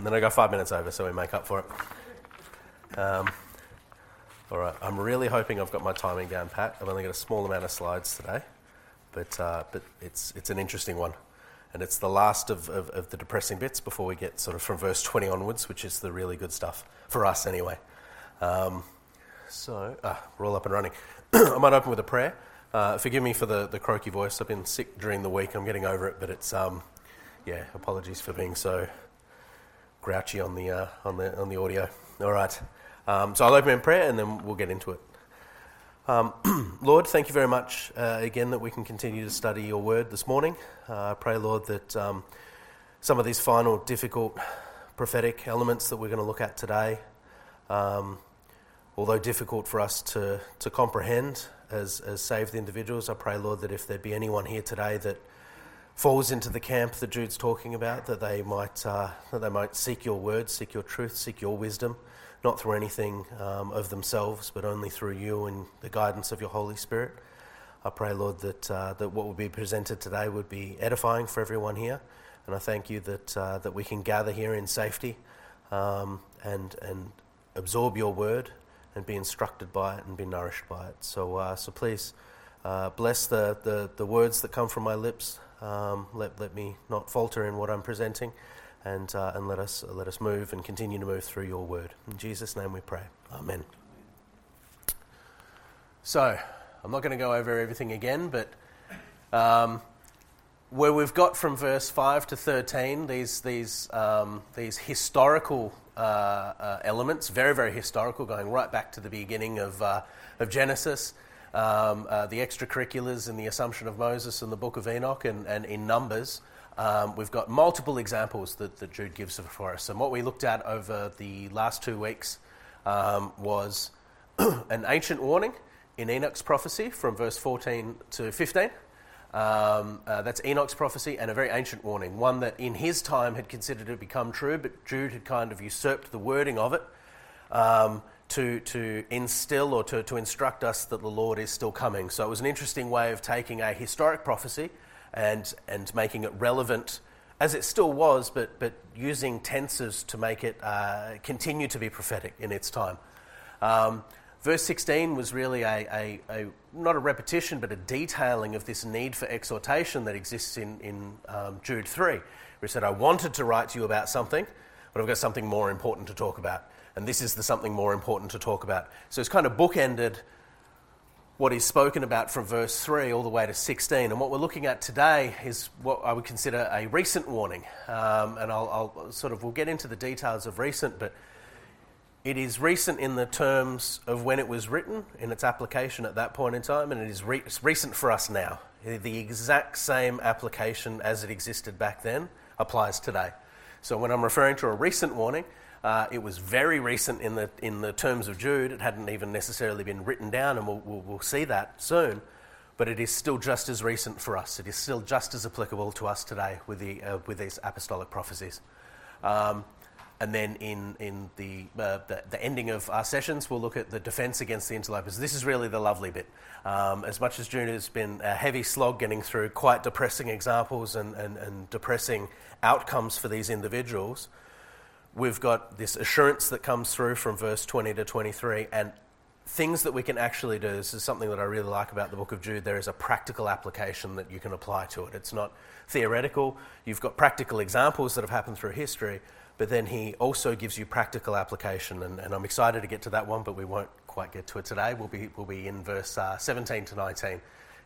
and then I go five minutes over, so we make up for it. Um, all right, I'm really hoping I've got my timing down pat. I've only got a small amount of slides today, but, uh, but it's, it's an interesting one. And it's the last of, of, of, the depressing bits before we get sort of from verse 20 onwards, which is the really good stuff, for us anyway. Um, so, ah, we're all up and running. I might open with a prayer. Uh, forgive me for the, the croaky voice. I've been sick during the week. I'm getting over it, but it's, um, yeah, apologies for being so grouchy on the, uh, on the, on the audio. All right. Um, so I'll open in prayer and then we'll get into it. Um, Lord, thank you very much uh, again that we can continue to study your word this morning. Uh, I pray, Lord, that um, some of these final difficult prophetic elements that we're going to look at today, um, although difficult for us to, to comprehend as, as saved individuals, I pray, Lord, that if there be anyone here today that falls into the camp that Jude's talking about, that they might, uh, that they might seek your word, seek your truth, seek your wisdom not through anything um, of themselves, but only through you and the guidance of your Holy Spirit. I pray, Lord, that, uh, that what will be presented today would be edifying for everyone here. And I thank you that, uh, that we can gather here in safety um, and, and absorb your word and be instructed by it and be nourished by it. So, uh, so please uh, bless the, the, the, words that come from my lips. Um, let, let me not falter in what I'm presenting and, uh, and let, us, let us move and continue to move through your word. In Jesus' name we pray. Amen. So, I'm not going to go over everything again, but um, where we've got from verse 5 to 13, these, these, um, these historical uh, uh, elements, very, very historical, going right back to the beginning of, uh, of Genesis. Um, uh, the extracurriculars in the Assumption of Moses and the Book of Enoch and, and in Numbers, um, we've got multiple examples that, that Jude gives for us. And what we looked at over the last two weeks um, was an ancient warning in Enoch's prophecy from verse 14 to 15. Um, uh, that's Enoch's prophecy and a very ancient warning, one that in his time had considered to become true, but Jude had kind of usurped the wording of it um, to, to instill or to, to instruct us that the Lord is still coming. So it was an interesting way of taking a historic prophecy and, and making it relevant as it still was, but, but using tenses to make it uh, continue to be prophetic in its time. Um, verse 16 was really a, a, a, not a repetition, but a detailing of this need for exhortation that exists in, in um, Jude 3, where he said, I wanted to write to you about something, but I've got something more important to talk about. And this is the something more important to talk about. So it's kind of bookended what is spoken about from verse 3 all the way to 16. And what we're looking at today is what I would consider a recent warning. Um, and I'll, I'll, sort of, we'll get into the details of recent, but it is recent in the terms of when it was written, in its application at that point in time, and it is re- recent for us now. The exact same application as it existed back then applies today. So when I'm referring to a recent warning, uh, it was very recent in the, in the terms of Jude. It hadn't even necessarily been written down, and we'll, we'll, we'll see that soon. But it is still just as recent for us. It is still just as applicable to us today with, the, uh, with these apostolic prophecies. Um, and then in, in the, uh, the, the, ending of our sessions, we'll look at the defense against the interlopers. This is really the lovely bit. Um, as much as Jude has been a heavy slog getting through quite depressing examples and, and, and depressing outcomes for these individuals, we've got this assurance that comes through from verse 20 to 23 and things that we can actually do. This is something that I really like about the book of Jude. There is a practical application that you can apply to it. It's not theoretical. You've got practical examples that have happened through history, but then he also gives you practical application. And, and I'm excited to get to that one, but we won't quite get to it today. We'll be, we'll be in verse uh, 17 to 19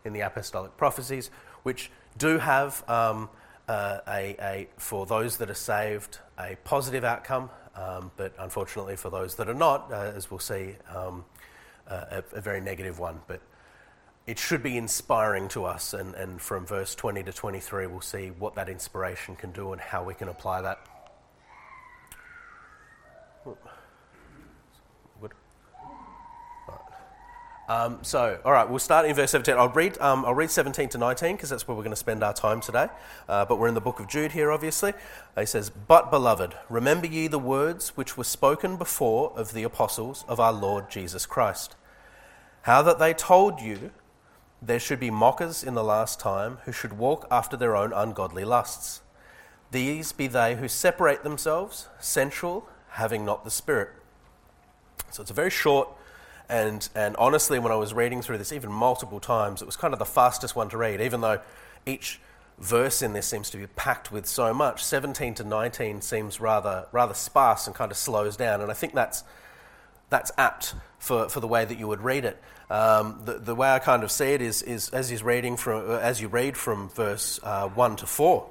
in the apostolic prophecies, which do have. Um, uh, a, a, for those that are saved, a positive outcome, um, but unfortunately for those that are not, uh, as we'll see, um, uh, a, a, very negative one. But it should be inspiring to us, and, and from verse 20 to 23, we'll see what that inspiration can do and how we can apply that. Um, so, all right, we'll start in verse 17. I'll read, um, I'll read 17 to 19 because that's where we're going to spend our time today. Uh, but we're in the book of Jude here, obviously. He says, But, beloved, remember ye the words which were spoken before of the apostles of our Lord Jesus Christ, how that they told you there should be mockers in the last time who should walk after their own ungodly lusts These be they who separate themselves, sensual, having not the Spirit. So it's a very short, and, and honestly, when I was reading through this, even multiple times, it was kind of the fastest one to read, even though each verse in this seems to be packed with so much. 17 to 19 seems rather, rather sparse and kind of slows down, and I think that's, that's apt for, for the way that you would read it. Um, the, the way I kind of see it is, is as, he's reading from, as you read from verse uh, 1 to 4,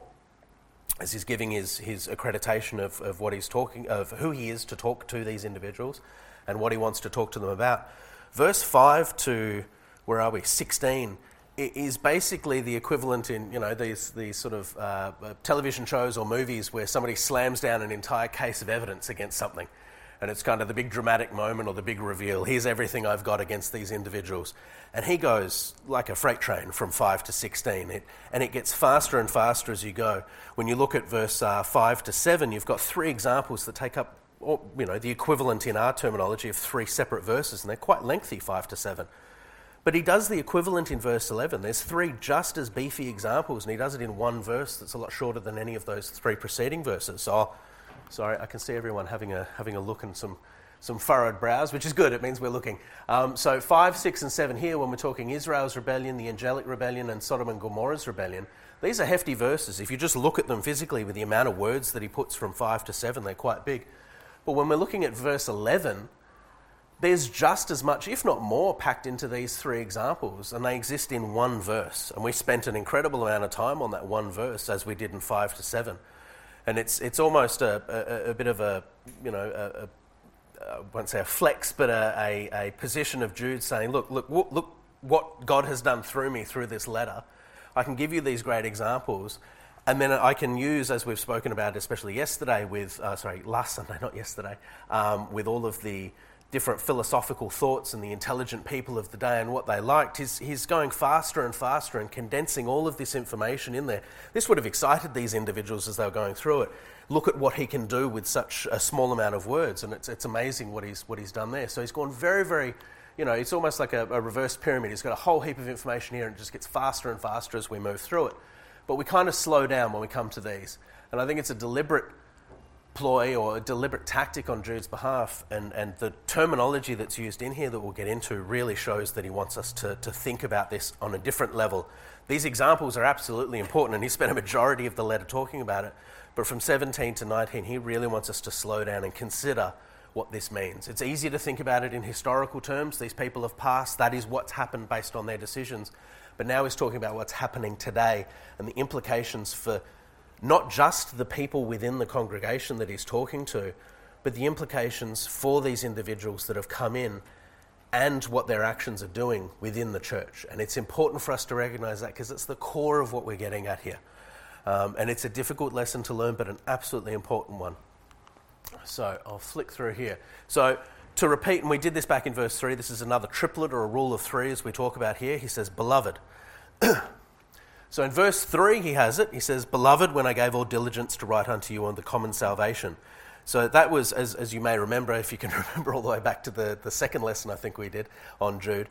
as he's giving his, his accreditation of, of what he's talking, of who he is to talk to these individuals and what he wants to talk to them about. Verse 5 to, where are we, 16 is basically the equivalent in you know these these sort of uh, television shows or movies where somebody slams down an entire case of evidence against something, and it's kind of the big dramatic moment or the big reveal. Here's everything I've got against these individuals, and he goes like a freight train from five to sixteen, it, and it gets faster and faster as you go. When you look at verse uh, five to seven, you've got three examples that take up. Or, you know, the equivalent in our terminology of three separate verses, and they're quite lengthy, five to seven. But he does the equivalent in verse 11. There's three just as beefy examples, and he does it in one verse that's a lot shorter than any of those three preceding verses. So, sorry, I can see everyone having a, having a look and some, some furrowed brows, which is good. It means we're looking. Um, so, 5, 6, and 7 here, when we're talking Israel's rebellion, the angelic rebellion, and Sodom and Gomorrah's rebellion, these are hefty verses. If you just look at them physically with the amount of words that he puts from 5 to 7, they're quite big. But when we're looking at verse 11, there's just as much, if not more, packed into these three examples, and they exist in one verse. And we spent an incredible amount of time on that one verse, as we did in 5 to 7. And it's, it's almost a, a, a bit of a, you know, a, a, I won't say a flex, but a, a, a position of Jude saying, look, look, look what God has done through me through this letter. I can give you these great examples, and then I can use, as we've spoken about, especially yesterday with, uh, sorry, last Sunday, not yesterday, um, with all of the different philosophical thoughts and the intelligent people of the day and what they liked, he's, he's going faster and faster and condensing all of this information in there. This would have excited these individuals as they were going through it. Look at what he can do with such a small amount of words, and it's, it's amazing what he's, what he's done there. So he's gone very, very, you know, it's almost like a, a reverse pyramid. He's got a whole heap of information here, and it just gets faster and faster as we move through it. But we kind of slow down when we come to these. And I think it's a deliberate ploy or a deliberate tactic on Jude's behalf, and, and the terminology that's used in here that we'll get into really shows that he wants us to, to think about this on a different level. These examples are absolutely important, and he spent a majority of the letter talking about it. But from 17 to 19, he really wants us to slow down and consider what this means. It's easy to think about it in historical terms. These people have passed, that is what's happened based on their decisions. But now he's talking about what's happening today and the implications for not just the people within the congregation that he's talking to, but the implications for these individuals that have come in and what their actions are doing within the church. And it's important for us to recognize that because it's the core of what we're getting at here. Um, and it's a difficult lesson to learn, but an absolutely important one. So I'll flick through here. So to repeat, and we did this back in verse 3, this is another triplet or a rule of three as we talk about here. He says, Beloved. So in verse 3, he has it. He says, Beloved, when I gave all diligence to write unto you on the common salvation. So that was, as, as you may remember, if you can remember all the way back to the, the second lesson I think we did on Jude,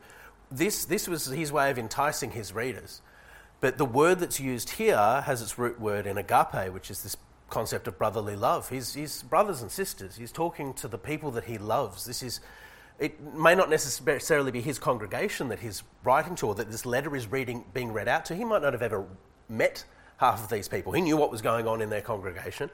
this, this was his way of enticing his readers. But the word that's used here has its root word in agape, which is this concept of brotherly love. He's, he's brothers and sisters. He's talking to the people that he loves. This is it may not necessarily be his congregation that he's writing to or that this letter is reading, being read out to. He might not have ever met half of these people. He knew what was going on in their congregation.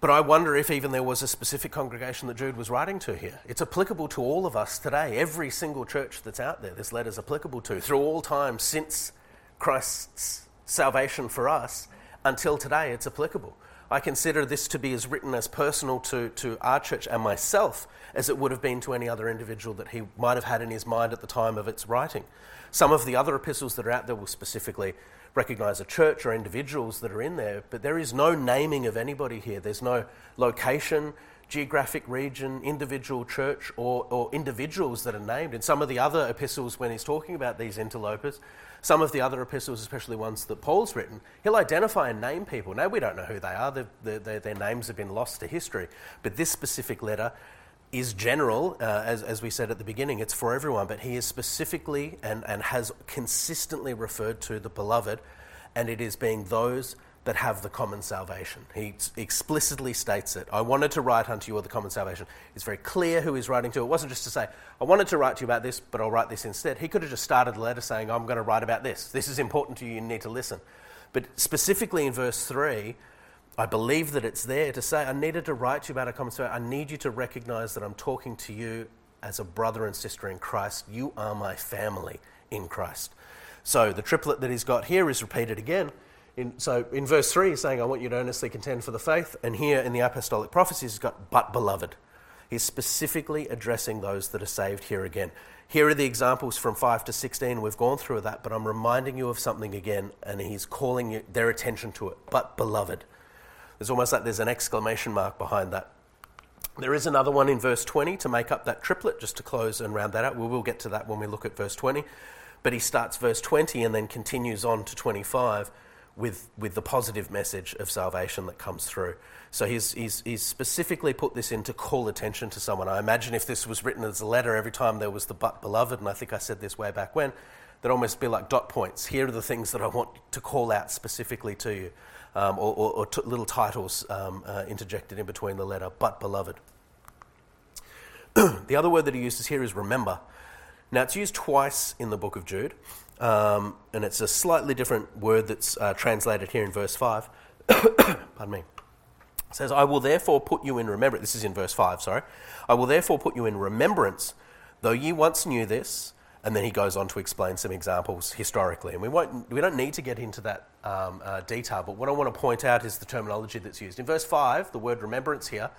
But I wonder if even there was a specific congregation that Jude was writing to here. It's applicable to all of us today. Every single church that's out there, this letter is applicable to through all time since Christ's salvation for us until today, it's applicable. I consider this to be as written as personal to, to our church and myself as it would have been to any other individual that he might have had in his mind at the time of its writing. Some of the other epistles that are out there will specifically recognize a church or individuals that are in there, but there is no naming of anybody here. There's no location, geographic region, individual church, or, or individuals that are named. In some of the other epistles, when he's talking about these interlopers, some of the other epistles, especially ones that Paul's written, he'll identify and name people. Now, we don't know who they are, their names have been lost to history. But this specific letter is general, uh, as, as we said at the beginning, it's for everyone, but he is specifically and, and has consistently referred to the beloved, and it is being those that have the common salvation. He explicitly states it. I wanted to write unto you all the common salvation. It's very clear who he's writing to. It wasn't just to say, I wanted to write to you about this, but I'll write this instead. He could have just started the letter saying, I'm going to write about this. This is important to you, you need to listen. But specifically in verse 3, I believe that it's there to say, I needed to write to you about a common salvation. I need you to recognize that I'm talking to you as a brother and sister in Christ. You are my family in Christ. So the triplet that he's got here is repeated again. In, so in verse 3, he's saying, I want you to earnestly contend for the faith. And here in the apostolic prophecies, he's got, but beloved. He's specifically addressing those that are saved here again. Here are the examples from 5 to 16. We've gone through that, but I'm reminding you of something again, and he's calling you, their attention to it. But beloved. It's almost like there's an exclamation mark behind that. There is another one in verse 20 to make up that triplet, just to close and round that out. We will get to that when we look at verse 20. But he starts verse 20 and then continues on to 25 with, with the positive message of salvation that comes through. So he's, he's, he's specifically put this in to call attention to someone. I imagine if this was written as a letter every time there was the but beloved, and I think I said this way back when, there'd almost be like dot points. Here are the things that I want to call out specifically to you, um, or, or, or t- little titles um, uh, interjected in between the letter, but beloved. the other word that he uses here is remember. Now, it's used twice in the book of Jude, um, and it's a slightly different word that's uh, translated here in verse 5. Pardon me. It says, I will therefore put you in remembrance. This is in verse 5, sorry. I will therefore put you in remembrance, though ye once knew this. And then he goes on to explain some examples historically. And we, won't, we don't need to get into that um, uh, detail, but what I want to point out is the terminology that's used. In verse 5, the word remembrance here,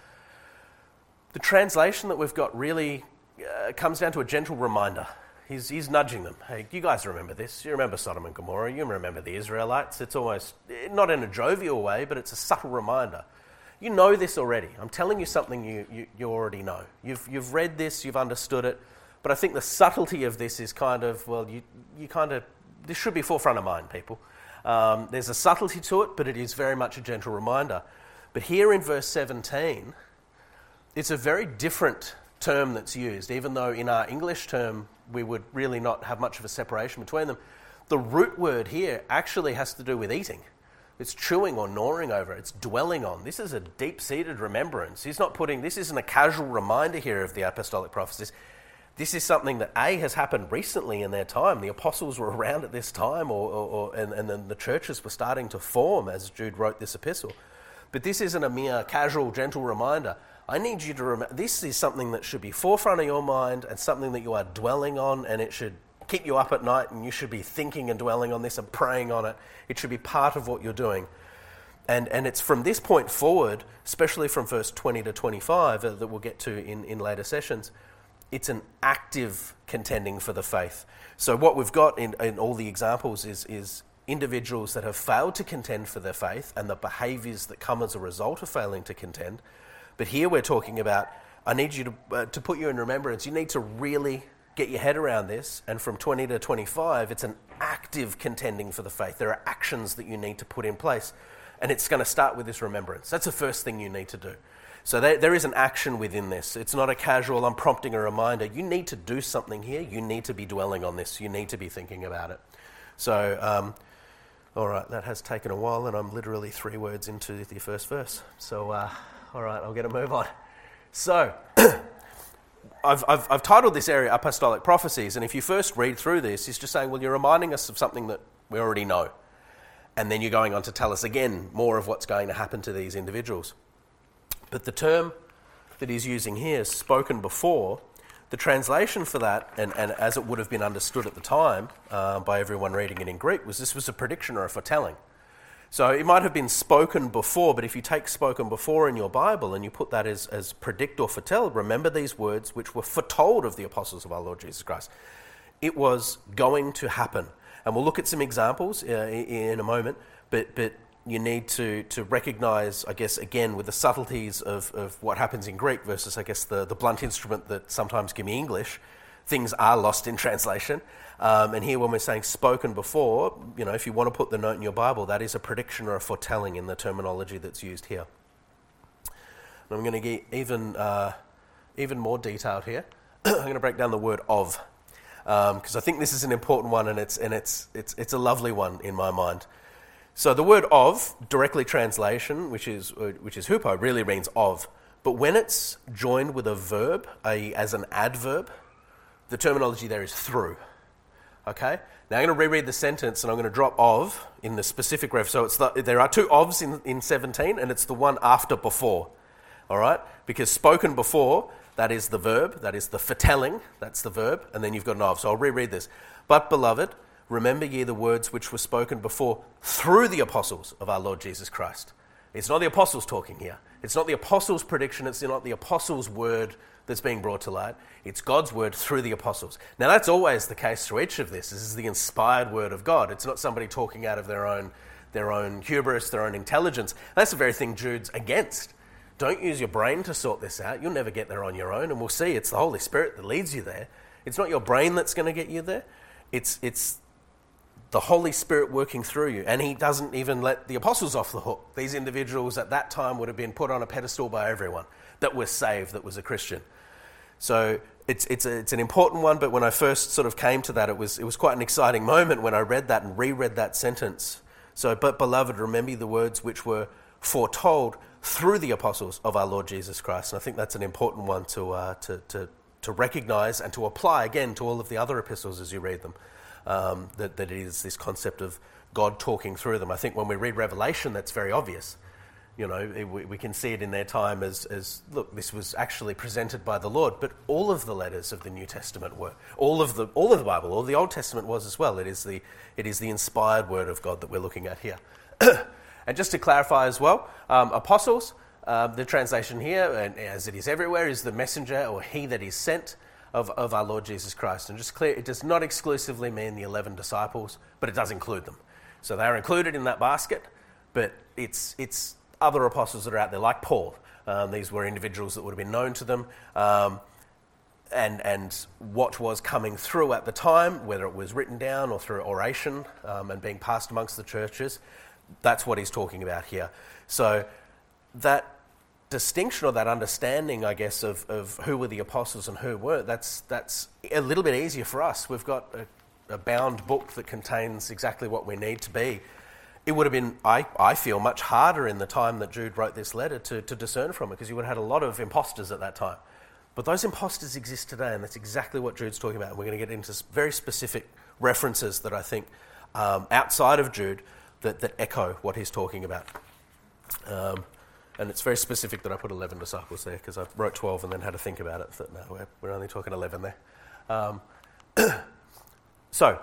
the translation that we've got really uh, comes down to a gentle reminder. He's, he's nudging them. Hey, you guys remember this. You remember Sodom and Gomorrah. You remember the Israelites. It's almost, not in a jovial way, but it's a subtle reminder. You know this already. I'm telling you something you, you, you already know. You've, you've read this, you've understood it. But I think the subtlety of this is kind of, well, you, you kind of, this should be forefront of mind, people. Um, there's a subtlety to it, but it is very much a gentle reminder. But here in verse 17, it's a very different term that's used, even though in our English term we would really not have much of a separation between them. The root word here actually has to do with eating. It's chewing or gnawing over, it's dwelling on. This is a deep seated remembrance. He's not putting, this isn't a casual reminder here of the apostolic prophecies. This is something that A has happened recently in their time. The apostles were around at this time, or, or, or and, and then the churches were starting to form as Jude wrote this epistle. But this isn't a mere casual, gentle reminder. I need you to remember this is something that should be forefront of your mind and something that you are dwelling on, and it should keep you up at night, and you should be thinking and dwelling on this and praying on it. It should be part of what you're doing. And, and it's from this point forward, especially from verse 20 to 25, uh, that we'll get to in, in later sessions, it's an active contending for the faith. So, what we've got in, in all the examples is, is individuals that have failed to contend for their faith and the behaviors that come as a result of failing to contend. But here we're talking about I need you to, uh, to put you in remembrance. You need to really get your head around this. And from 20 to 25, it's an active contending for the faith. There are actions that you need to put in place. And it's going to start with this remembrance. That's the first thing you need to do. So there, there is an action within this. It's not a casual, I'm prompting a reminder. You need to do something here. You need to be dwelling on this. You need to be thinking about it. So, um, all right, that has taken a while, and I'm literally three words into the first verse. So, uh, all right, I'll get a move on. So, I've, I've, I've, titled this area Apostolic Prophecies, and if you first read through this, he's just saying, well, you're reminding us of something that we already know. And then you're going on to tell us again more of what's going to happen to these individuals. But the term that he's using here, spoken before, the translation for that, and, and as it would have been understood at the time uh, by everyone reading it in Greek, was this was a prediction or a foretelling. So it might have been spoken before, but if you take spoken before in your Bible and you put that as, as predict or foretell, remember these words which were foretold of the apostles of our Lord Jesus Christ. It was going to happen. And we'll look at some examples uh, in a moment, but, but you need to, to recognize, I guess, again, with the subtleties of, of what happens in Greek versus, I guess, the, the blunt instrument that sometimes give me English, things are lost in translation. Um, and here, when we're saying spoken before, you know, if you want to put the note in your Bible, that is a prediction or a foretelling in the terminology that's used here. And I'm going to get even, uh, even more detailed here. I'm going to break down the word of, because um, I think this is an important one and, it's, and it's, it's, it's a lovely one in my mind. So the word of, directly translation, which is, uh, which is hupo, really means of. But when it's joined with a verb, a, as an adverb, the terminology there is through. Okay? Now I'm going to reread the sentence and I'm going to drop of in the specific ref. So it's the, there are two ofs in, in 17 and it's the one after before. All right? Because spoken before, that is the verb, that is the foretelling, that's the verb, and then you've got an of. So I'll reread this. But, beloved, remember ye the words which were spoken before through the apostles of our Lord Jesus Christ. It's not the apostles talking here. It's not the apostles' prediction. It's not the apostles' word that's being brought to light. It's God's word through the apostles. Now, that's always the case through each of this. This is the inspired word of God. It's not somebody talking out of their own, their own hubris, their own intelligence. That's the very thing Jude's against. Don't use your brain to sort this out. You'll never get there on your own. And we'll see it's the Holy Spirit that leads you there. It's not your brain that's going to get you there. It's, it's the Holy Spirit working through you. And he doesn't even let the apostles off the hook. These individuals at that time would have been put on a pedestal by everyone that was saved, that was a Christian. So it's, it's, a, it's an important one, but when I first sort of came to that, it was, it was quite an exciting moment when I read that and reread that sentence. So, but beloved, remember the words which were foretold through the apostles of our Lord Jesus Christ. And I think that's an important one to, uh, to, to, to recognize and to apply again to all of the other epistles as you read them. Um, that, that it is this concept of God talking through them. I think when we read Revelation, that's very obvious. You know, we, can see it in their time as, as, look, this was actually presented by the Lord, but all of the letters of the New Testament were. All of the, all of the Bible, all the Old Testament was as well. It is the, it is the inspired word of God that we're looking at here. and just to clarify as well, um, apostles, uh, the translation here, and as it is everywhere, is the messenger or he that is sent of, of our Lord Jesus Christ. And just clear, it does not exclusively mean the 11 disciples, but it does include them. So they are included in that basket, but it's, it's other apostles that are out there, like Paul. Um, these were individuals that would have been known to them. Um, and, and what was coming through at the time, whether it was written down or through oration um, and being passed amongst the churches, that's what he's talking about here. So that distinction or that understanding, I guess, of, of who were the apostles and who weren't, that's, that's a little bit easier for us. We've got a, a bound book that contains exactly what we need to be. It would have been, I, I feel, much harder in the time that Jude wrote this letter to, to discern from it because you would have had a lot of imposters at that time. But those imposters exist today, and that's exactly what Jude's talking about. And we're going to get into very specific references that I think um, outside of Jude that, that echo what he's talking about. Um, and it's very specific that I put 11 disciples there because I wrote 12 and then had to think about it. Thought, no, we're, we're only talking 11 there. Um, so,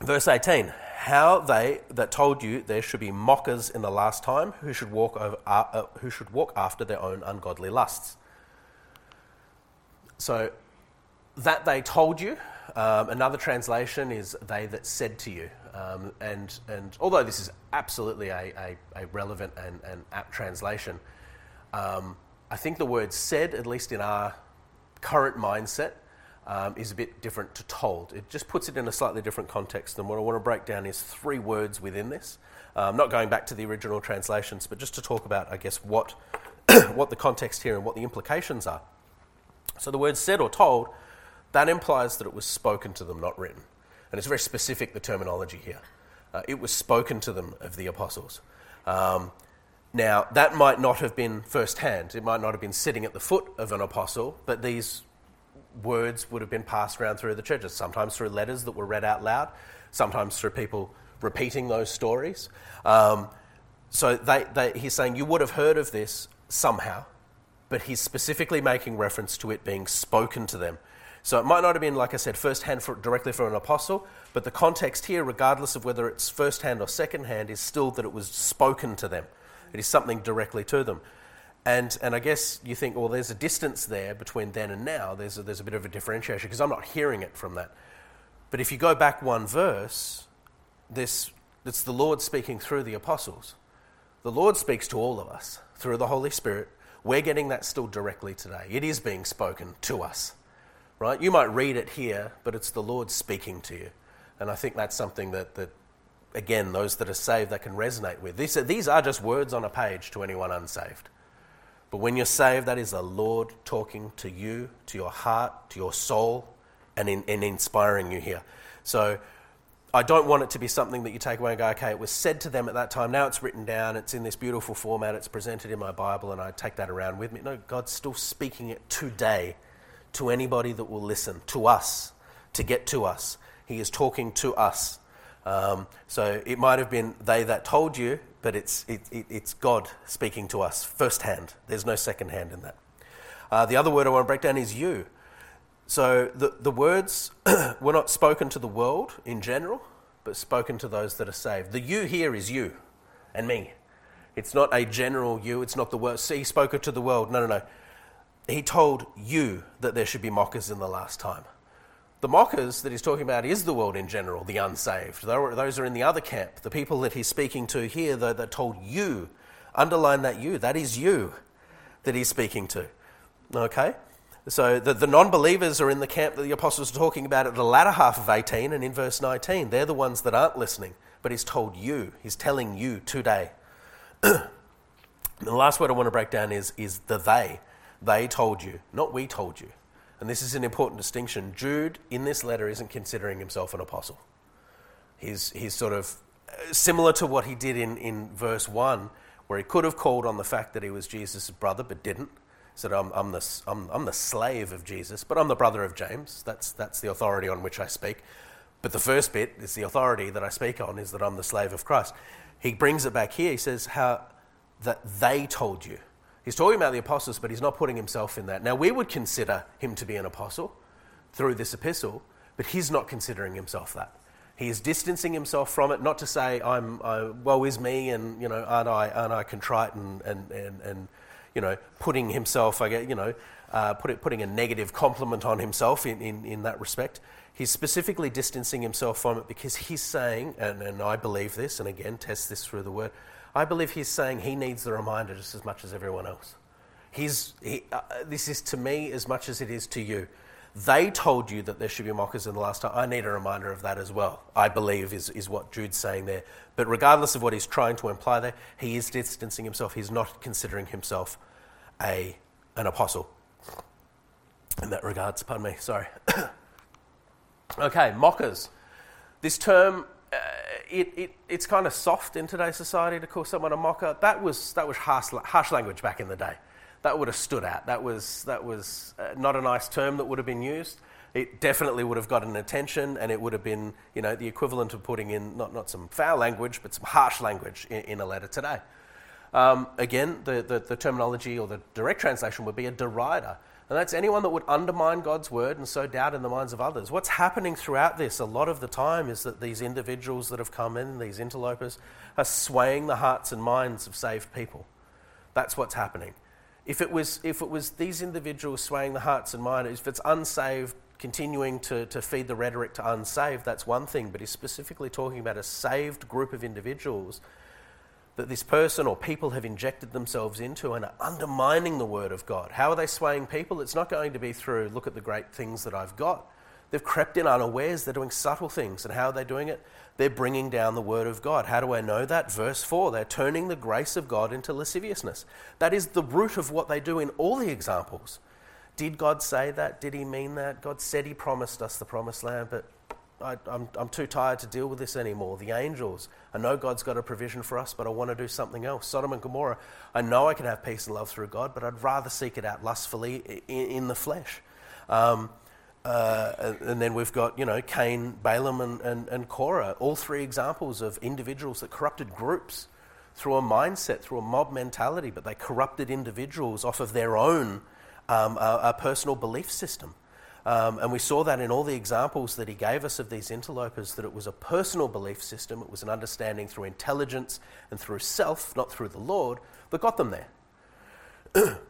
verse 18 How they that told you there should be mockers in the last time who should walk, over, uh, uh, who should walk after their own ungodly lusts. So, that they told you, um, another translation is they that said to you. Um, and, and although this is absolutely a, a, a relevant and, and, apt translation, um, I think the word said, at least in our current mindset, um, is a bit different to told. It just puts it in a slightly different context. And what I want to break down is three words within this. Um, not going back to the original translations, but just to talk about, I guess, what, what the context here and what the implications are. So the word said or told, that implies that it was spoken to them, not written. And it's very specific, the terminology here. Uh, it was spoken to them of the apostles. Um, now, that might not have been firsthand. It might not have been sitting at the foot of an apostle, but these words would have been passed around through the churches, sometimes through letters that were read out loud, sometimes through people repeating those stories. Um, so they, they, he's saying you would have heard of this somehow, but he's specifically making reference to it being spoken to them so it might not have been, like I said, first hand for, directly from an apostle, but the context here, regardless of whether it's first hand or second hand, is still that it was spoken to them. It is something directly to them. And, and I guess you think, well, there's a distance there between then and now. There's a, there's a bit of a differentiation because I'm not hearing it from that. But if you go back one verse, this, it's the Lord speaking through the apostles. The Lord speaks to all of us through the Holy Spirit. We're getting that still directly today. It is being spoken to us right? You might read it here, but it's the Lord speaking to you. And I think that's something that, that again, those that are saved, they can resonate with. These are, these are just words on a page to anyone unsaved. But when you're saved, that is the Lord talking to you, to your heart, to your soul, and, in, and inspiring you here. So I don't want it to be something that you take away and go, okay, it was said to them at that time, now it's written down, it's in this beautiful format, it's presented in my Bible, and I take that around with me. No, God's still speaking it today to anybody that will listen, to us, to get to us. He is talking to us. Um, so it might have been they that told you, but it's, it, it, it's God speaking to us firsthand. There's no second hand in that. Uh, the other word I want to break down is you. So the, the words were not spoken to the world in general, but spoken to those that are saved. The you here is you and me. It's not a general you, it's not the word. See, he spoke it to the world. No, no, no. He told you that there should be mockers in the last time. The mockers that he's talking about is the world in general, the unsaved. Those are in the other camp. The people that he's speaking to here, though, that told you, underline that you, that is you that he's speaking to. Okay? So the, the non believers are in the camp that the apostles are talking about at the latter half of 18 and in verse 19. They're the ones that aren't listening, but he's told you, he's telling you today. the last word I want to break down is, is the they. They told you, not we told you. And this is an important distinction. Jude, in this letter, isn't considering himself an apostle. He's, he's sort of uh, similar to what he did in, in verse 1, where he could have called on the fact that he was Jesus' brother, but didn't He said, I'm, I'm, the, I'm, I'm the slave of Jesus, but I'm the brother of James. That's, that's the authority on which I speak. But the first bit is the authority that I speak on is that I'm the slave of Christ. He brings it back here. He says, How that they told you. He's talking about the apostles, but he's not putting himself in that. Now, we would consider him to be an apostle through this epistle, but he's not considering himself that. He is distancing himself from it, not to say, I'm, uh, woe is me, and, you know, aren't I, aren't I contrite and, and, and, and you know, putting himself, I get, you know, uh, put it, putting a negative compliment on himself in, in, in that respect. He's specifically distancing himself from it because he's saying, and, and I believe this, and again, test this through the word, I believe he's saying he needs the reminder just as much as everyone else. He's, he, uh, this is to me as much as it is to you. They told you that there should be mockers in the last time. I need a reminder of that as well, I believe, is, is what Jude's saying there. But regardless of what he's trying to imply there, he is distancing himself. He's not considering himself a, an apostle. In that regards, pardon me, sorry. okay, mockers. This term, uh, it, it, it's kind of soft in today's society to call someone a mocker. That was, that was harsh, harsh language back in the day that would have stood out. That was, that was uh, not a nice term that would have been used. It definitely would have gotten attention, and it would have been, you know, the equivalent of putting in not, not some foul language, but some harsh language in, in a letter today. Um, again, the, the, the terminology or the direct translation would be a derider. And that's anyone that would undermine God's word and sow doubt in the minds of others. What's happening throughout this a lot of the time is that these individuals that have come in, these interlopers, are swaying the hearts and minds of saved people. That's what's happening. If it was, if it was these individuals swaying the hearts and minds, if it's unsaved, continuing to, to feed the rhetoric to unsaved, that's one thing. But he's specifically talking about a saved group of individuals that this person or people have injected themselves into and are undermining the word of God. How are they swaying people? It's not going to be through, look at the great things that I've got. They've crept in unawares. They're doing subtle things. And how are they doing it? They're bringing down the word of God. How do I know that? Verse 4 they're turning the grace of God into lasciviousness. That is the root of what they do in all the examples. Did God say that? Did He mean that? God said He promised us the promised land, but I, am I'm too tired to deal with this anymore. The angels, I know God's got a provision for us, but I want to do something else. Sodom and Gomorrah, I know I can have peace and love through God, but I'd rather seek it out lustfully in, in the flesh. Um, uh, and then we've got, you know, Cain, Balaam, and, and, and Korah, all three examples of individuals that corrupted groups through a mindset, through a mob mentality, but they corrupted individuals off of their own um, personal belief system. Um, and we saw that in all the examples that he gave us of these interlopers, that it was a personal belief system, it was an understanding through intelligence and through self, not through the Lord, that got them there.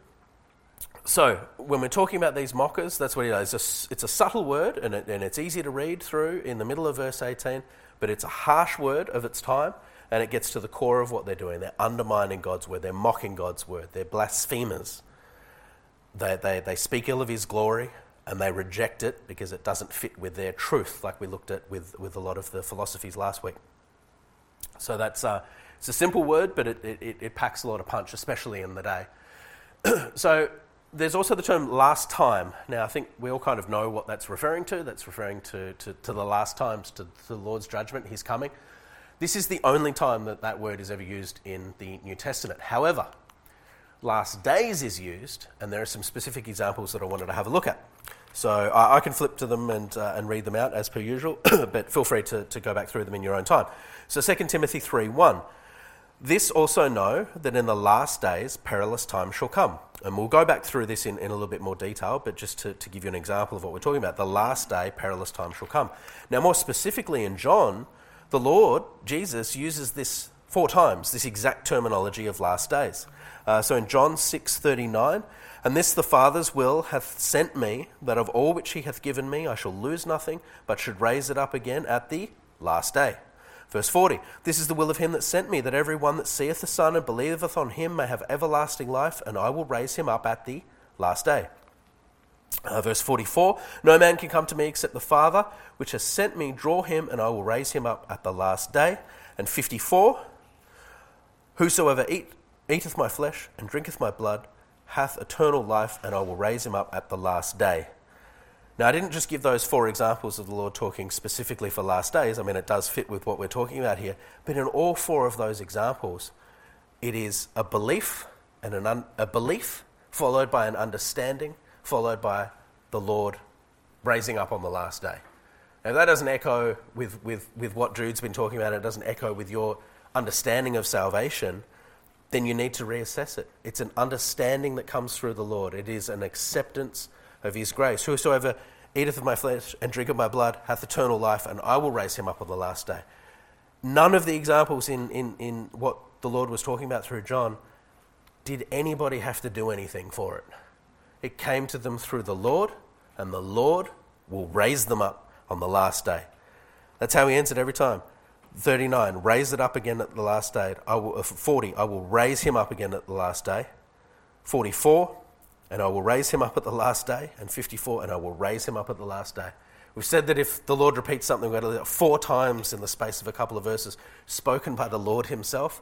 So, when we're talking about these mockers, that's what it is. It's a, it's a subtle word and, it, and it's easy to read through in the middle of verse 18, but it's a harsh word of its time and it gets to the core of what they're doing. They're undermining God's word, they're mocking God's word, they're blasphemers. They, they, they speak ill of his glory and they reject it because it doesn't fit with their truth, like we looked at with, with a lot of the philosophies last week. So, that's uh, it's a simple word, but it, it, it packs a lot of punch, especially in the day. so, there's also the term last time. Now, I think we all kind of know what that's referring to. That's referring to, to, to the last times, to, to the Lord's judgment, His coming. This is the only time that that word is ever used in the New Testament. However, last days is used, and there are some specific examples that I wanted to have a look at. So I, I can flip to them and, uh, and read them out as per usual, but feel free to, to go back through them in your own time. So 2 Timothy 3 1. This also know that in the last days perilous times shall come. And we'll go back through this in, in a little bit more detail, but just to, to give you an example of what we're talking about, the last day perilous times shall come. Now, more specifically in John, the Lord, Jesus, uses this four times, this exact terminology of last days. Uh, so in John 6:39, and this the Father's will hath sent me, that of all which he hath given me I shall lose nothing, but should raise it up again at the last day. Verse 40 This is the will of him that sent me, that every one that seeth the Son and believeth on him may have everlasting life, and I will raise him up at the last day. Uh, verse 44 No man can come to me except the Father, which has sent me, draw him, and I will raise him up at the last day. And 54 Whosoever eat, eateth my flesh and drinketh my blood hath eternal life, and I will raise him up at the last day. Now, I didn't just give those four examples of the Lord talking specifically for last days. I mean, it does fit with what we're talking about here. But in all four of those examples, it is a belief and an un- a belief followed by an understanding, followed by the Lord raising up on the last day. Now, that doesn't echo with, with, with what Jude's been talking about, it doesn't echo with your understanding of salvation, then you need to reassess it. It's an understanding that comes through the Lord, it is an acceptance of his grace. Whosoever eateth of my flesh and drinketh of my blood hath eternal life, and I will raise him up on the last day. None of the examples in, in, in what the Lord was talking about through John did anybody have to do anything for it. It came to them through the Lord, and the Lord will raise them up on the last day. That's how he ends it every time. 39, raise it up again at the last day. I will, uh, 40, I will raise him up again at the last day. 44, and I will raise him up at the last day. And 54, and I will raise him up at the last day. We've said that if the Lord repeats something four times in the space of a couple of verses, spoken by the Lord himself,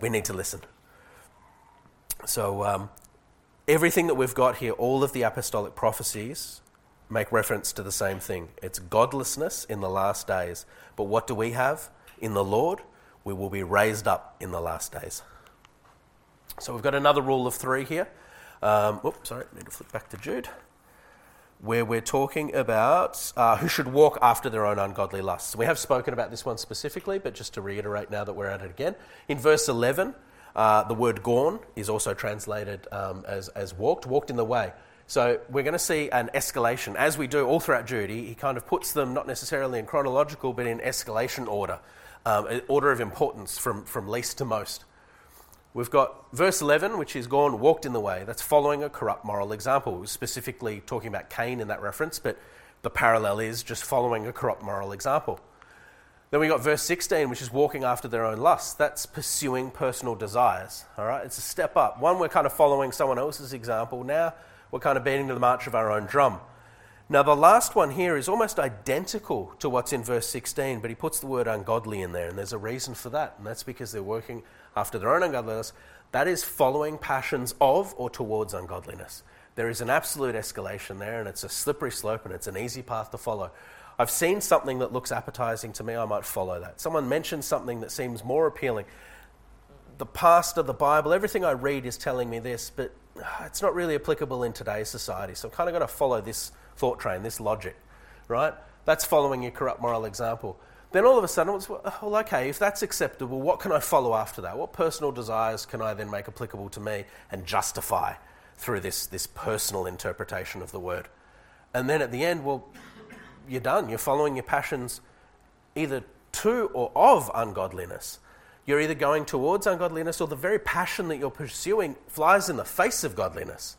we need to listen. So, um, everything that we've got here, all of the apostolic prophecies, make reference to the same thing. It's godlessness in the last days. But what do we have? In the Lord, we will be raised up in the last days. So we've got another rule of three here. Um, oops, sorry, need to flip back to Jude. Where we're talking about uh, who should walk after their own ungodly lusts. We have spoken about this one specifically, but just to reiterate now that we're at it again. In verse 11, uh, the word gone is also translated um, as, as walked, walked in the way. So we're going to see an escalation, as we do all throughout Jude, He, kind of puts them not necessarily in chronological, but in escalation order, um, order of importance from, from least to most. We've got verse 11, which is gone, walked in the way. That's following a corrupt moral example. We're specifically talking about Cain in that reference, but the parallel is just following a corrupt moral example. Then we got verse 16, which is walking after their own lusts. That's pursuing personal desires. All right, it's a step up. One, we're kind of following someone else's example. Now, we're kind of beating to the march of our own drum. Now, the last one here is almost identical to what's in verse 16, but he puts the word ungodly in there, and there's a reason for that, and that's because they're working after their own ungodliness, that is following passions of or towards ungodliness. There is an absolute escalation there, and it's a slippery slope, and it's an easy path to follow. I've seen something that looks appetizing to me, I might follow that. Someone mentions something that seems more appealing. The past of the Bible, everything I read is telling me this, but Ah, it's not really applicable in today's society. So I'm kind of going to follow this thought train, this logic, right? That's following your corrupt moral example. Then all of a sudden, it's, well, okay, if that's acceptable, what can I follow after that? What personal desires can I then make applicable to me and justify through this, this personal interpretation of the word? And then at the end, well, you're done. You're following your passions either to or of ungodliness. You're either going towards ungodliness or the very passion that you're pursuing flies in the face of godliness.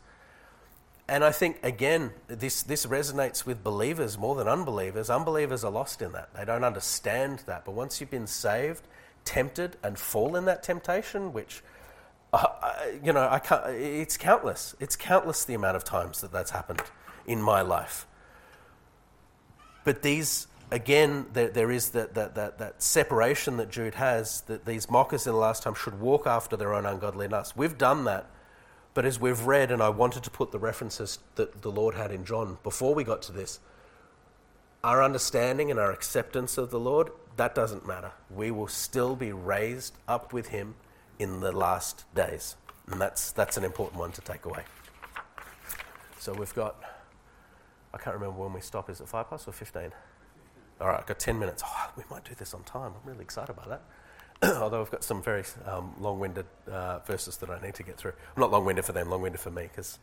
And I think, again, this, this resonates with believers more than unbelievers. Unbelievers are lost in that. They don't understand that. But once you've been saved, tempted, and fall in that temptation, which, uh, you know, I can't, it's countless. It's countless the amount of times that that's happened in my life. But these, again, there, there is that, that, that, that separation that Jude has, that these mockers in the last time should walk after their own ungodliness. We've done that But as we've read, and I wanted to put the references that the Lord had in John before we got to this, our understanding and our acceptance of the Lord, that doesn't matter. We will still be raised up with Him in the last days. And that's, that's an important one to take away. So we've got, I can't remember when we stop. Is it five past or 15? All right, I've got 10 minutes. Oh, we might do this on time. I'm really excited about that. although I've got some very um, long-winded uh, verses that I need to get through. I'm not long-winded for them, long-winded for me, because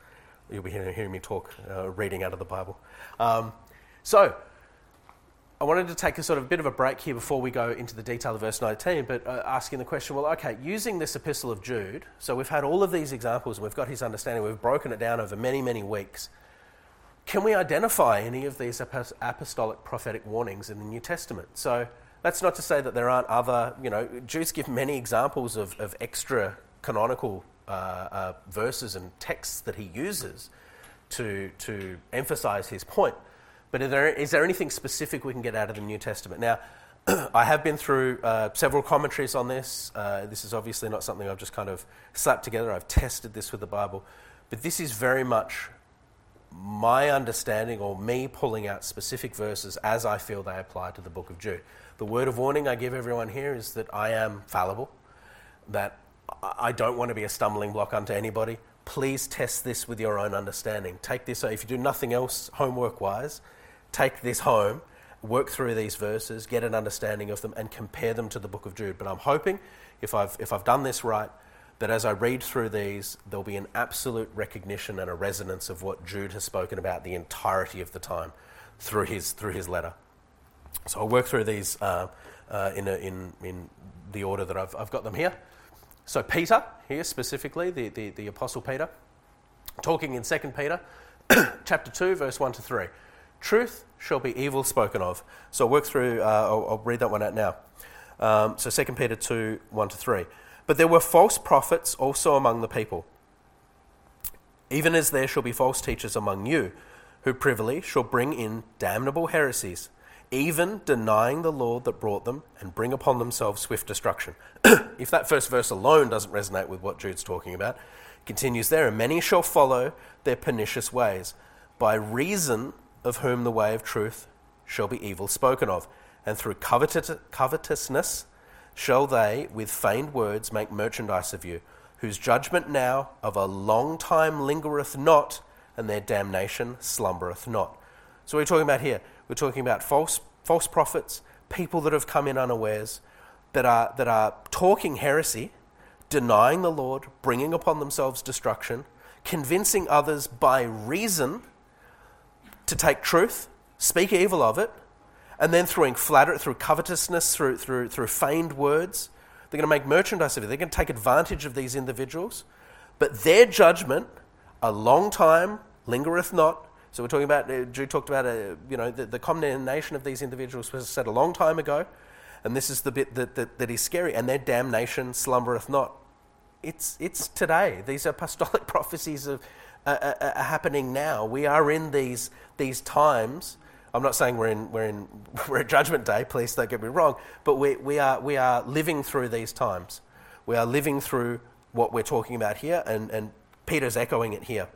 you'll be hearing, hearing me talk, uh, reading out of the Bible. Um, so, I wanted to take a sort of bit of a break here before we go into the detail of verse 19, but uh, asking the question, well, okay, using this epistle of Jude, so we've had all of these examples and we've got his understanding, we've broken it down over many, many weeks. Can we identify any of these apostolic prophetic warnings in the New Testament? So, that's not to say that there aren't other, you know, Jude gives many examples of, of extra canonical uh, uh, verses and texts that he uses to, to emphasize his point. But is there, is there anything specific we can get out of the New Testament? Now, I have been through uh, several commentaries on this. Uh, this is obviously not something I've just kind of slapped together. I've tested this with the Bible. But this is very much my understanding or me pulling out specific verses as I feel they apply to the book of Jude. The word of warning I give everyone here is that I am fallible, that I don't want to be a stumbling block unto anybody. Please test this with your own understanding. Take this, if you do nothing else homework wise, take this home, work through these verses, get an understanding of them, and compare them to the book of Jude. But I'm hoping, if I've, if I've done this right, that as I read through these, there'll be an absolute recognition and a resonance of what Jude has spoken about the entirety of the time through his, through his letter. So I'll work through these uh, uh, in, a, in, in the order that I've, I've got them here. So Peter, here specifically, the, the, the Apostle Peter, talking in 2 Peter chapter 2, verse 1 to 3. Truth shall be evil spoken of. So I'll work through, uh, I'll, I'll, read that one out now. Um, so 2 Peter 2, 1 to 3. But there were false prophets also among the people, even as there shall be false teachers among you, who privily shall bring in damnable heresies even denying the Lord that brought them and bring upon themselves swift destruction. if that first verse alone doesn't resonate with what Jude's talking about, continues there, and many shall follow their pernicious ways, by reason of whom the way of truth shall be evil spoken of, and through covetousness shall they with feigned words make merchandise of you, whose judgment now of a long time lingereth not, and their damnation slumbereth not. So we're talking about here. We're talking about false, false prophets, people that have come in unawares, that are, that are talking heresy, denying the Lord, bringing upon themselves destruction, convincing others by reason to take truth, speak evil of it, and then through flatter, through covetousness, through, through, through feigned words, they're going to make merchandise of it. They're going to take advantage of these individuals. But their judgment, a long time, lingereth not, so we're talking about, uh, Jude talked about, uh, you know, the, the, condemnation of these individuals was said a long time ago, and this is the bit that, that, that is scary, and their damnation slumbereth not. It's, it's today. These apostolic prophecies are, are, are happening now. We are in these, these times. I'm not saying we're in, we're in we're at Judgment Day, please don't get me wrong, but we, we, are, we are living through these times. We are living through what we're talking about here, and, and Peter's echoing it here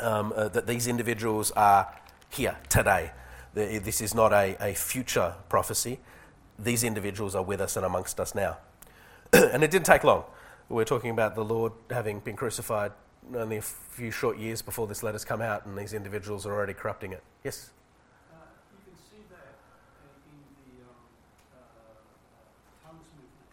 um, uh, that these individuals are here today. This is not a, a future prophecy. These individuals are with us and amongst us now. and it didn't take long. We're talking about the Lord having been crucified only a few short years before this letter's come out, and these individuals are already corrupting it. Yes? Uh, you can see that in the um, uh, tongues movement.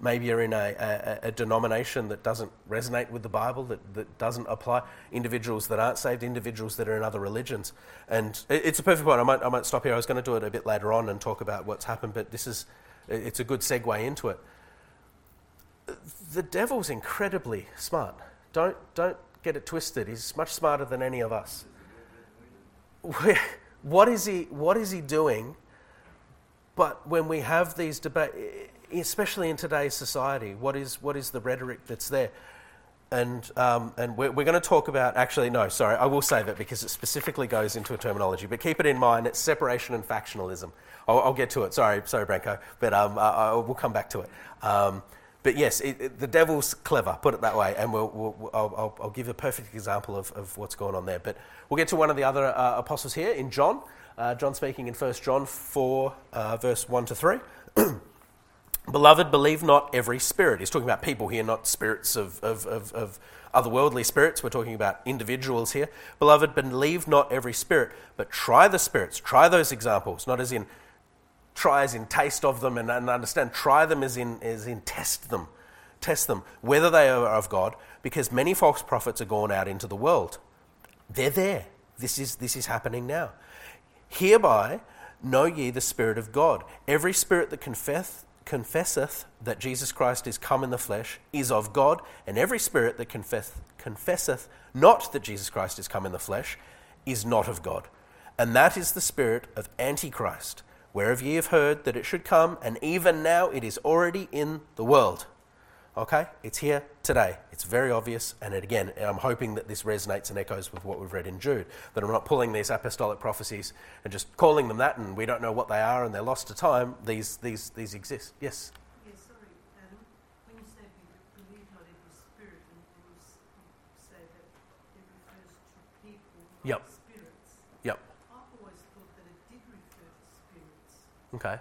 maybe you're in a, a, a, denomination that doesn't resonate with the Bible, that, that doesn't apply, individuals that aren't saved, individuals that are in other religions. And it, it's a perfect point. I might, I might stop here. I was going to do it a bit later on and talk about what's happened, but this is, it's a good segue into it. The devil's incredibly smart. Don't, don't get it twisted. He's much smarter than any of us What is he, what is he doing? But when we have these debates, especially in today's society, what is, what is the rhetoric that's there? And, um, and we're, we're going to talk about, actually, no, sorry, I will say that because it specifically goes into a terminology, but keep it in mind, it's separation and factionalism. I'll, I'll get to it, sorry, sorry, Branko, but um, I, I, we'll come back to it. Um, but yes, it, it, the devil's clever, put it that way, and we'll, we'll, I'll, I'll, give a perfect example of, of, what's going on there. But we'll get to one of the other uh, apostles here in John. Uh, John speaking in 1 John 4, uh, verse 1 to 3. Beloved, believe not every spirit. He's talking about people here, not spirits of, of, of, of otherworldly spirits. We're talking about individuals here. Beloved, believe not every spirit, but try the spirits. Try those examples, not as in try as in taste of them and, and understand. Try them as in, as in test them. Test them, whether they are of God, because many false prophets are gone out into the world. They're there. This is, this is happening now. Hereby know ye the Spirit of God. Every spirit that confess, confesseth that Jesus Christ is come in the flesh is of God, and every spirit that confess, confesseth not that Jesus Christ is come in the flesh is not of God. And that is the spirit of Antichrist, whereof ye have heard that it should come, and even now it is already in the world. Okay? It's here today. It's very obvious. And again, I'm hoping that this resonates and echoes with what we've read in Jude. That I'm not pulling these apostolic prophecies and just calling them that and we don't know what they are and they're lost to time. These, these, these exist. Yes? Yes, sorry, Adam. When you say believe not every spirit, and, you, say that it refers to people, not yep. spirits. Yep. I've always thought that it did refer to spirits. Okay.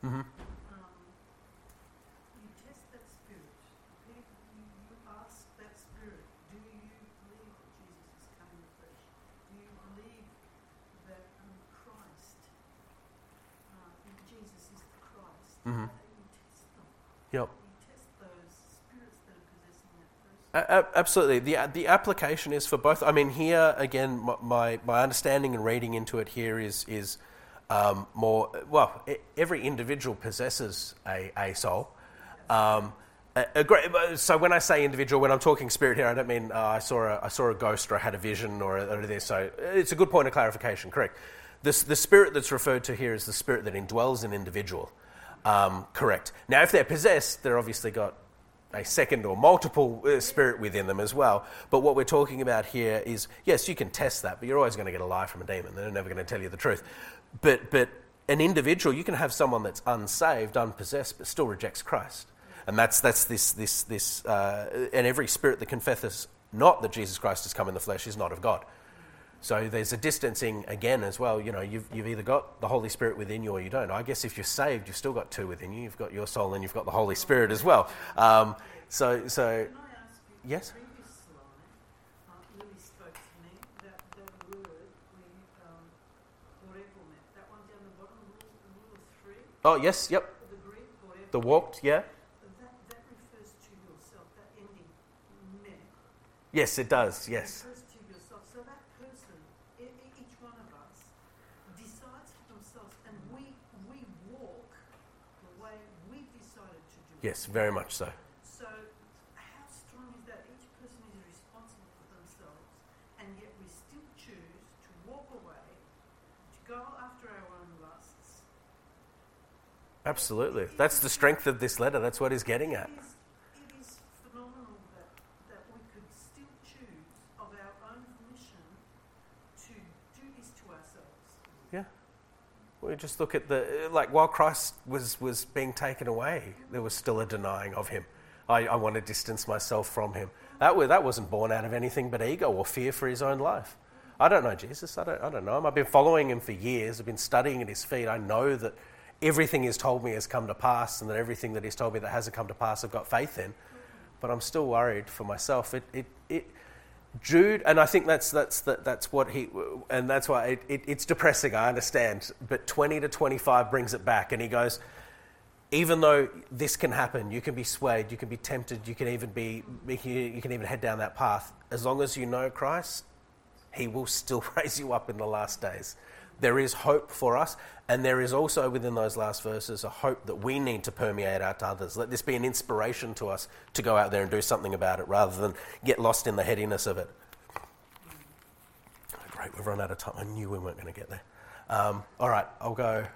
Mm-hmm. Um, you test that spirit. You, you ask that spirit, do you believe that Jesus is coming in the flesh? Do you believe that um, Christ, uh, Jesus is the Christ? Mm-hmm. Uh, you test them. Yep. You test those spirits that are possessing that person. A- absolutely. The, the application is for both. I mean, here, again, my, my understanding and reading into it here is, is um, more, well, every individual possesses a, a soul. Um, a, a great, so when I say individual, when I'm talking spirit here, I don't mean uh, I, saw a, I saw a ghost or I had a vision or, or this. So it's a good point of clarification, correct. The spirit that's referred to here is the spirit that indwells an individual. Um, correct. Now, if they're possessed, they're obviously got a second or multiple uh, spirit within them as well. But what we're talking about here is yes, you can test that, but you're always going to get a lie from a demon. They're never going to tell you the truth. But, but an individual, you can have someone that's unsaved, unpossessed, but still rejects Christ. And that's, that's this, this, this uh, and every spirit that confesses not that Jesus Christ has come in the flesh is not of God. So there's a distancing again as well. You know, you've, you've either got the Holy Spirit within you or you don't. I guess if you're saved, you've still got two within you. You've got your soul and you've got the Holy Spirit as well. Um, so, so yes. Oh, yes, yep. The whatever. The walked, yeah. That, that refers to yourself, that ending, me. Yes, it does, yes. It refers to yourself. So that person, each one of us, decides for themselves, and we, we walk the way we decided to do. Yes, very much so. So, how strong is that? Each person is responsible for themselves, and yet we still choose to walk away, to go after our own lusts, Absolutely. That's the strength of this letter. That's what he's getting at. We just look at the, like, while Christ was, was being taken away, there was still a denying of him. I, I want to distance myself from him. That, that wasn't born out of anything but ego or fear for his own life. I don't know Jesus. I don't, I don't know him. I've been following him for years. I've been studying at his feet. I know that everything he's told me has come to pass, and that everything that he's told me that hasn't come to pass, I've got faith in. But I'm still worried for myself. It, it, it, Jude, and I think that's, that's, that, that's what he, and that's why it, it, it's depressing, I understand. But 20 to 25 brings it back, and he goes, even though this can happen, you can be swayed, you can be tempted, you can even be, you can even head down that path. As long as you know Christ, He will still raise you up in the last days. There is hope for us, and there is also within those last verses a hope that we need to permeate out to others. Let this be an inspiration to us to go out there and do something about it rather than get lost in the headiness of it. Great, we've run out of time. I knew we weren't going to get there. Um, all right, I'll go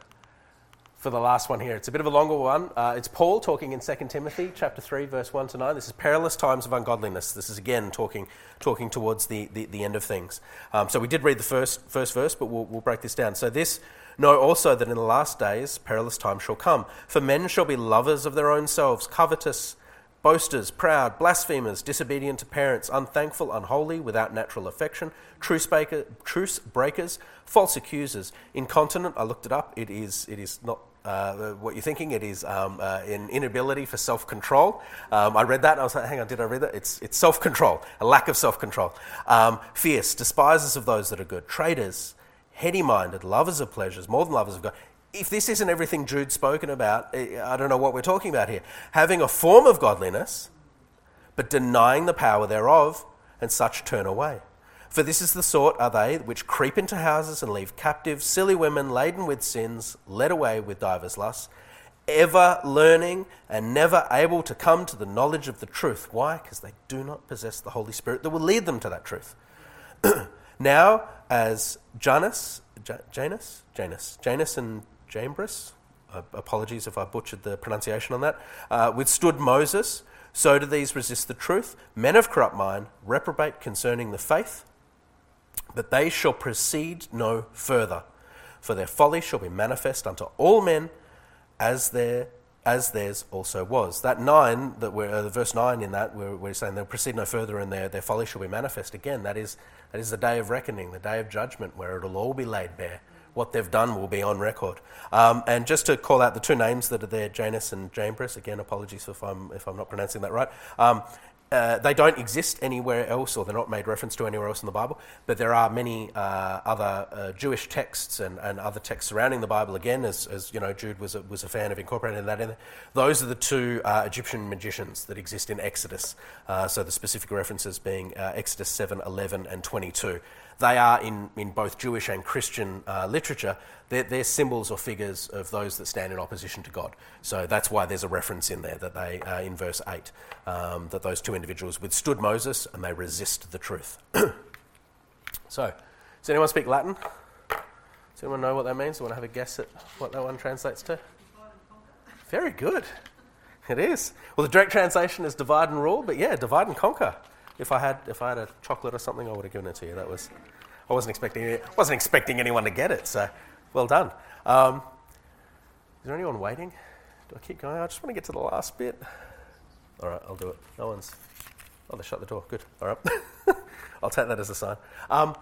for the last one here. It's a bit of a longer one. Uh, it's Paul talking in 2 Timothy chapter 3, verse 1 to 9. This is perilous times of ungodliness. This is again talking, talking towards the, the, the end of things. Um, so we did read the first, first verse, but we'll, we'll break this down. So this, know also that in the last days perilous times shall come. For men shall be lovers of their own selves, covetous, boasters, proud, blasphemers, disobedient to parents, unthankful, unholy, without natural affection, truce, breaker, truce breakers, false accusers, incontinent. I looked it up. It is, it is not uh, what you're thinking. It is um, uh, an inability for self control. Um, I read that and I was like, hang on, did I read that? It's, it's self control, a lack of self control. Um, fierce, despisers of those that are good, traitors, heady minded, lovers of pleasures, more than lovers of God. If this isn't everything Jude's spoken about, eh, I don't know what we're talking about here. Having a form of godliness, but denying the power thereof, and such turn away. For this is the sort are they which creep into houses and leave captive silly women laden with sins, led away with divers lusts, ever learning and never able to come to the knowledge of the truth. Why? Because they do not possess the Holy Spirit that will lead them to that truth. now, as Jannes, Jannes, Jannes, Jannes and Jambres, uh, apologies if I butchered the pronunciation on that, uh, withstood Moses, so do these resist the truth. Men of corrupt mind reprobate concerning the faith but they shall proceed no further, for their folly shall be manifest unto all men, as their as theirs also was. That nine, that we're, uh, verse nine in that, we're, we're, saying they'll proceed no further, and their their folly shall be manifest. Again, that is that is the day of reckoning, the day of judgment, where it'll all be laid bare. What they've done will be on record. Um, and just to call out the two names that are there, Jannes and Jambres. Again, apologies if I'm if I'm not pronouncing that right. Um, uh, they don't exist anywhere else, or they're not made reference to anywhere else in the Bible, but there are many uh, other uh, Jewish texts and, and, other texts surrounding the Bible, again, as, as you know, Jude was a, was a fan of incorporating that in there. Those are the two uh, Egyptian magicians that exist in Exodus, uh, so the specific references being Exodus 7, 11, and 22 they are in, in both Jewish and Christian uh, literature, they're, they're, symbols or figures of those that stand in opposition to God. So that's why there's a reference in there that they, uh, in verse 8, um, that those two individuals withstood Moses and they resist the truth. so, does anyone speak Latin? Does anyone know what that means? Want to have a guess at what that one translates to? Very good. It is. Well, the direct translation is divide and rule, but yeah, divide and conquer. If I had if I had a chocolate or something, I would have given it to you. That was I wasn't expecting wasn't expecting anyone to get it. So well done. Um, is there anyone waiting? Do I keep going? I just want to get to the last bit. All right, I'll do it. No one's. Oh, they shut the door. Good. All right. I'll take that as a sign. Um,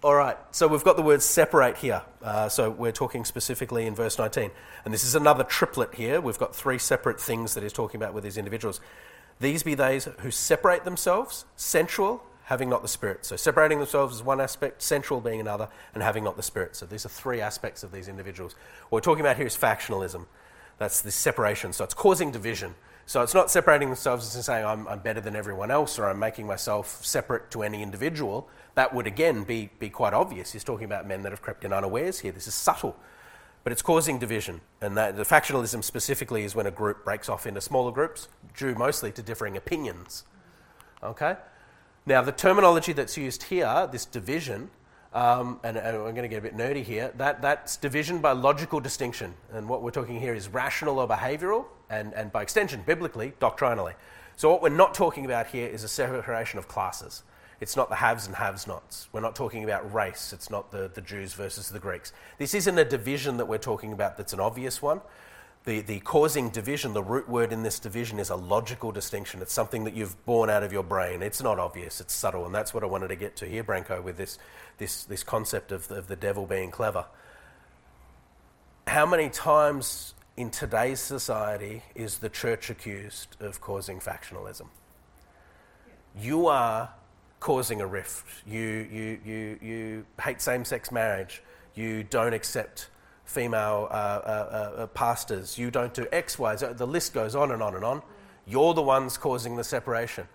all right, so we've got the word separate here. Uh, so we're talking specifically in verse 19. And this is another triplet here. We've got three separate things that he's talking about with these individuals. These be they who separate themselves, sensual, having not the Spirit. So separating themselves is one aspect, sensual being another, and having not the Spirit. So these are three aspects of these individuals. What we're talking about here is factionalism. That's the separation. So it's causing division. So it's not separating themselves and saying, I'm, I'm better than everyone else or I'm making myself separate to any individual. That would, again, be, be quite obvious. He's talking about men that have crept in unawares here. This is subtle but it's causing division. And that, the factionalism specifically is when a group breaks off into smaller groups, due mostly to differing opinions. Okay? Now, the terminology that's used here, this division, um, and, and, I'm going to get a bit nerdy here, that, that's division by logical distinction. And what we're talking here is rational or behavioral, and, and by extension, biblically, doctrinally. So, what we're not talking about here is a separation of classes. It's not the haves and haves nots. We're not talking about race. It's not the, the Jews versus the Greeks. This isn't a division that we're talking about that's an obvious one. The, the causing division, the root word in this division is a logical distinction. It's something that you've born out of your brain. It's not obvious, it's subtle. And that's what I wanted to get to here, Branko, with this, this, this concept of the, of the devil being clever. How many times in today's society is the church accused of causing factionalism? You are causing a rift. You, you, you, you hate same sex marriage. You don't accept female uh, uh, uh, pastors. You don't do X, Y, Z. The list goes on and on and on. You're the ones causing the separation.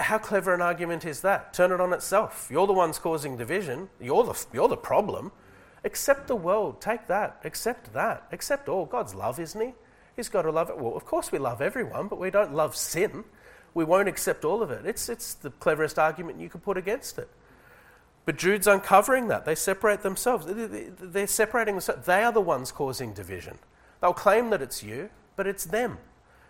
How clever an argument is that? Turn it on itself. You're the ones causing division. You're the, you're the problem. Accept the world. Take that. Accept that. Accept all. God's love, isn't He? He's got to love it. Well, of course we love everyone, but we don't love sin. We won't accept all of it. It's, it's the cleverest argument you could put against it. But Jude's uncovering that. They separate themselves. They're separating themselves. They are the ones causing division. They'll claim that it's you, but it's them.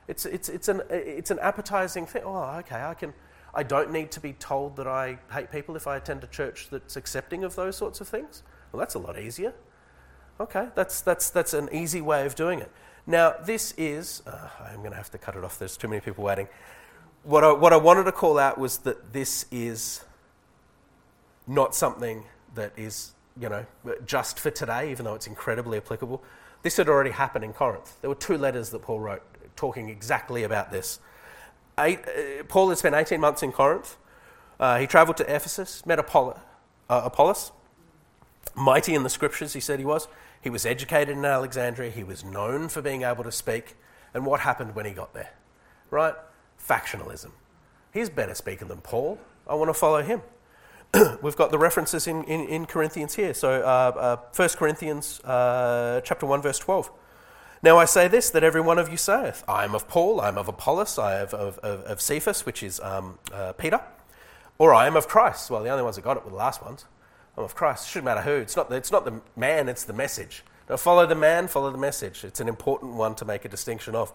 It's, it's, it's, an, it's an appetizing thing. Oh, okay, I can. I don't need to be told that I hate people if I attend a church that's accepting of those sorts of things. Well, that's a lot easier. Okay, that's, that's, that's an easy way of doing it. Now, this is, uh, I'm going to have to cut it off, there's too many people waiting. What I, what I wanted to call out was that this is not something that is, you know, just for today, even though it's incredibly applicable. This had already happened in Corinth. There were two letters that Paul wrote talking exactly about this. Eight, uh, Paul had spent 18 months in Corinth. Uh, he travelled to Ephesus, met Apollo, uh, Apollos, mighty in the scriptures, he said he was. He was educated in Alexandria. He was known for being able to speak. And what happened when he got there? Right? Factionalism. He's better speaker than Paul. I want to follow him. We've got the references in, in, in Corinthians here. So, uh, uh, 1 Corinthians uh, chapter 1, verse 12. Now I say this, that every one of you saith, I am of Paul, I am of Apollos, I am of, of, of Cephas, which is um, uh, Peter, or I am of Christ. Well, the only ones that got it were the last ones. I'm of Christ. Shouldn't matter who. It's not, the, it's not the man, it's the message. Now, follow the man, follow the message. It's an important one to make a distinction of.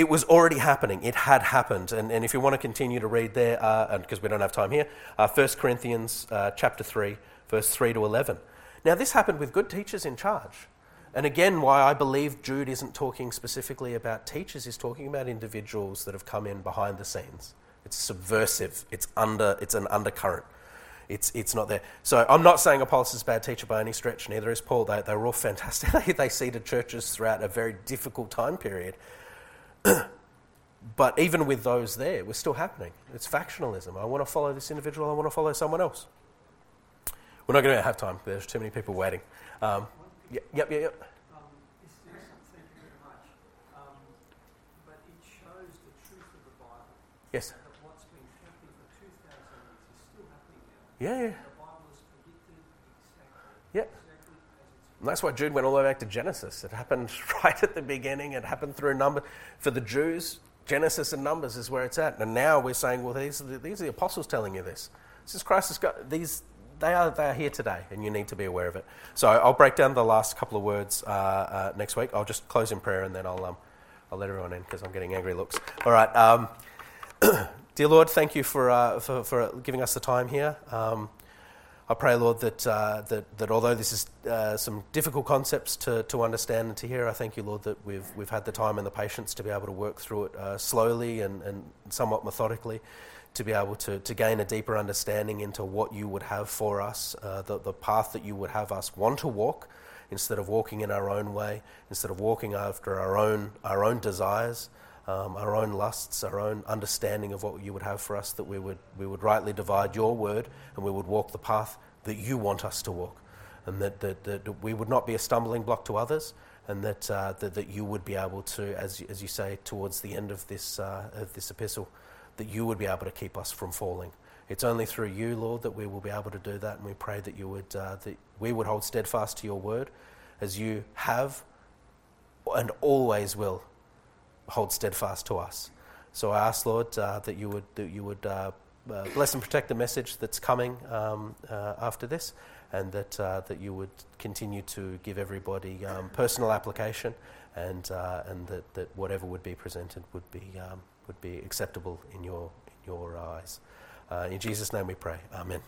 It was already happening. It had happened. And, and if you want to continue to read there, uh, because we don't have time here, uh, 1 Corinthians uh, chapter 3, verse 3 to 11. Now, this happened with good teachers in charge. And again, why I believe Jude isn't talking specifically about teachers, he's talking about individuals that have come in behind the scenes. It's subversive, it's, under, it's an undercurrent. It's, it's not there. So I'm not saying Apollos is a bad teacher by any stretch, neither is Paul. They, they were all fantastic. they seeded churches throughout a very difficult time period. but even with those there, was still happening. It's factionalism. I want to follow this individual, I want to follow someone else. We're not going to have time. There's too many people waiting. Um, yep, yep, yep. Um, thank you very much. Um, but it shows the truth of the Bible. Yes. Yeah, yeah. Yeah. And that's why Jude went all the way back to Genesis. It happened right at the beginning. It happened through number. For the Jews, Genesis and Numbers is where it's at. And now we're saying, well, these are the, these are the apostles telling you this. This is Christ has got these. They are, they are here today, and you need to be aware of it. So I'll break down the last couple of words uh, uh, next week. I'll just close in prayer, and then I'll um, I'll let everyone in because I'm getting angry looks. All right. Um, Dear Lord, thank you for, uh, for, for, giving us the time here. Um, I pray, Lord, that, uh, that, that although this is uh, some difficult concepts to, to understand and to hear, I thank you, Lord, that we've, we've had the time and the patience to be able to work through it uh, slowly and, and somewhat methodically, to be able to, to gain a deeper understanding into what you would have for us, uh, the, the path that you would have us want to walk, instead of walking in our own way, instead of walking after our own, our own desires um, our own lusts, our own understanding of what you would have for us, that we would, we would rightly divide your word and we would walk the path that you want us to walk. And that, that, that we would not be a stumbling block to others, and that, uh, that, that you would be able to, as, as you say towards the end of this, uh, of this epistle, that you would be able to keep us from falling. It's only through you, Lord, that we will be able to do that, and we pray that, you would, uh, that we would hold steadfast to your word as you have and always will hold steadfast to us. So I ask, Lord, uh, that you would, that you would uh, uh, bless and protect the message that's coming um, uh, after this, and that, uh, that you would continue to give everybody um, personal application, and, and that, that whatever would be presented would be, um, would be acceptable in your, in your eyes. in Jesus' name we pray. Amen.